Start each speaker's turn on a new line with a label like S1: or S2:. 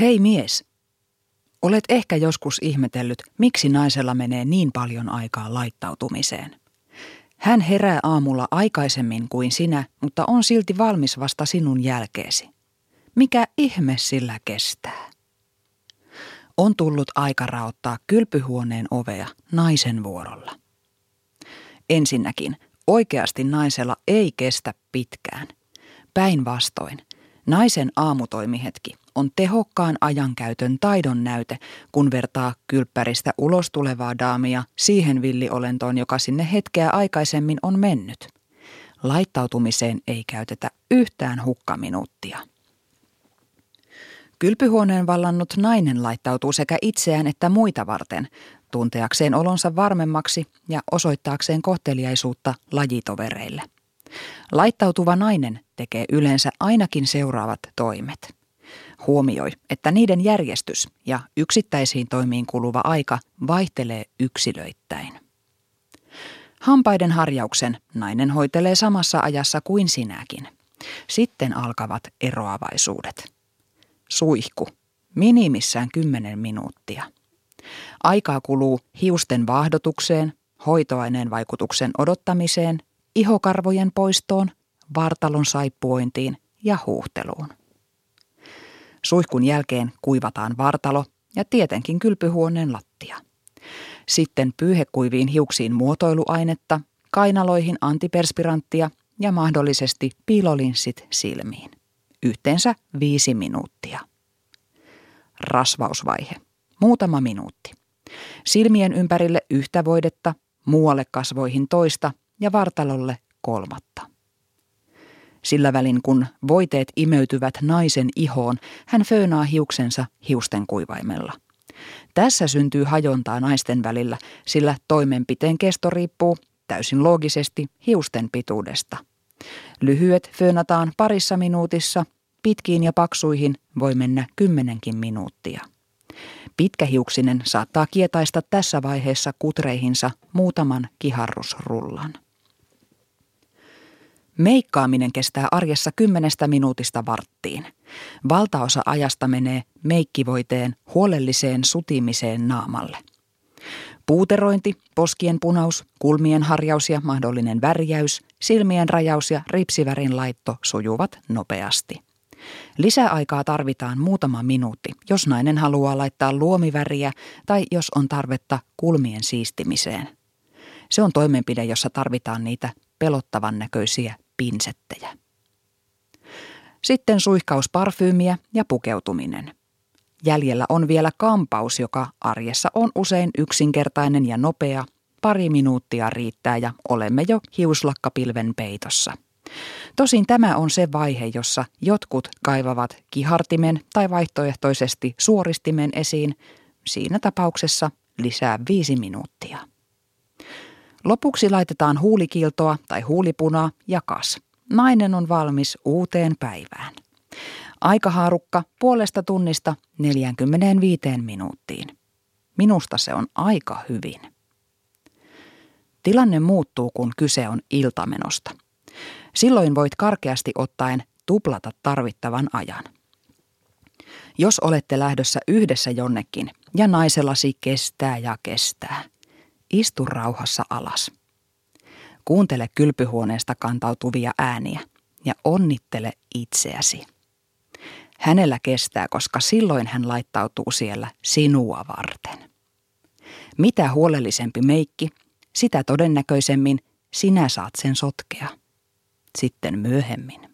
S1: Hei mies! Olet ehkä joskus ihmetellyt, miksi naisella menee niin paljon aikaa laittautumiseen. Hän herää aamulla aikaisemmin kuin sinä, mutta on silti valmis vasta sinun jälkeesi. Mikä ihme sillä kestää? On tullut aika raottaa kylpyhuoneen ovea naisen vuorolla. Ensinnäkin, oikeasti naisella ei kestä pitkään. Päinvastoin, naisen aamutoimihetki on tehokkaan ajankäytön taidon näyte, kun vertaa kylppäristä ulos tulevaa daamia siihen villiolentoon, joka sinne hetkeä aikaisemmin on mennyt. Laittautumiseen ei käytetä yhtään hukkaminuuttia. Kylpyhuoneen vallannut nainen laittautuu sekä itseään että muita varten, tunteakseen olonsa varmemmaksi ja osoittaakseen kohteliaisuutta lajitovereille. Laittautuva nainen tekee yleensä ainakin seuraavat toimet. Huomioi, että niiden järjestys ja yksittäisiin toimiin kuluva aika vaihtelee yksilöittäin. Hampaiden harjauksen nainen hoitelee samassa ajassa kuin sinäkin. Sitten alkavat eroavaisuudet. Suihku. Minimissään 10 minuuttia. Aikaa kuluu hiusten vaahdotukseen, hoitoaineen vaikutuksen odottamiseen, ihokarvojen poistoon, vartalon saippuointiin ja huuhteluun. Suihkun jälkeen kuivataan vartalo ja tietenkin kylpyhuoneen lattia. Sitten pyyhekuiviin hiuksiin muotoiluainetta, kainaloihin antiperspiranttia ja mahdollisesti piilolinssit silmiin. Yhteensä viisi minuuttia. Rasvausvaihe. Muutama minuutti. Silmien ympärille yhtä voidetta, muualle kasvoihin toista ja vartalolle kolmatta. Sillä välin kun voiteet imeytyvät naisen ihoon, hän föönaa hiuksensa hiusten kuivaimella. Tässä syntyy hajontaa naisten välillä, sillä toimenpiteen kesto riippuu täysin loogisesti hiusten pituudesta. Lyhyet föönataan parissa minuutissa, pitkiin ja paksuihin voi mennä kymmenenkin minuuttia. Pitkähiuksinen saattaa kietaista tässä vaiheessa kutreihinsa muutaman kiharrusrullan. Meikkaaminen kestää arjessa kymmenestä minuutista varttiin. Valtaosa ajasta menee meikkivoiteen huolelliseen sutimiseen naamalle. Puuterointi, poskien punaus, kulmien harjaus ja mahdollinen värjäys, silmien rajaus ja ripsivärin laitto sujuvat nopeasti. Lisäaikaa tarvitaan muutama minuutti, jos nainen haluaa laittaa luomiväriä tai jos on tarvetta kulmien siistimiseen. Se on toimenpide, jossa tarvitaan niitä pelottavan näköisiä pinsettejä. Sitten suihkaus parfyymiä ja pukeutuminen. Jäljellä on vielä kampaus, joka arjessa on usein yksinkertainen ja nopea. Pari minuuttia riittää ja olemme jo hiuslakkapilven peitossa. Tosin tämä on se vaihe, jossa jotkut kaivavat kihartimen tai vaihtoehtoisesti suoristimen esiin. Siinä tapauksessa lisää viisi minuuttia. Lopuksi laitetaan huulikiltoa tai huulipunaa ja kas. Nainen on valmis uuteen päivään. Aikahaarukka puolesta tunnista 45 minuuttiin. Minusta se on aika hyvin. Tilanne muuttuu, kun kyse on iltamenosta. Silloin voit karkeasti ottaen tuplata tarvittavan ajan. Jos olette lähdössä yhdessä jonnekin ja naisellasi kestää ja kestää – Istu rauhassa alas. Kuuntele kylpyhuoneesta kantautuvia ääniä ja onnittele itseäsi. Hänellä kestää, koska silloin hän laittautuu siellä sinua varten. Mitä huolellisempi meikki, sitä todennäköisemmin sinä saat sen sotkea. Sitten myöhemmin.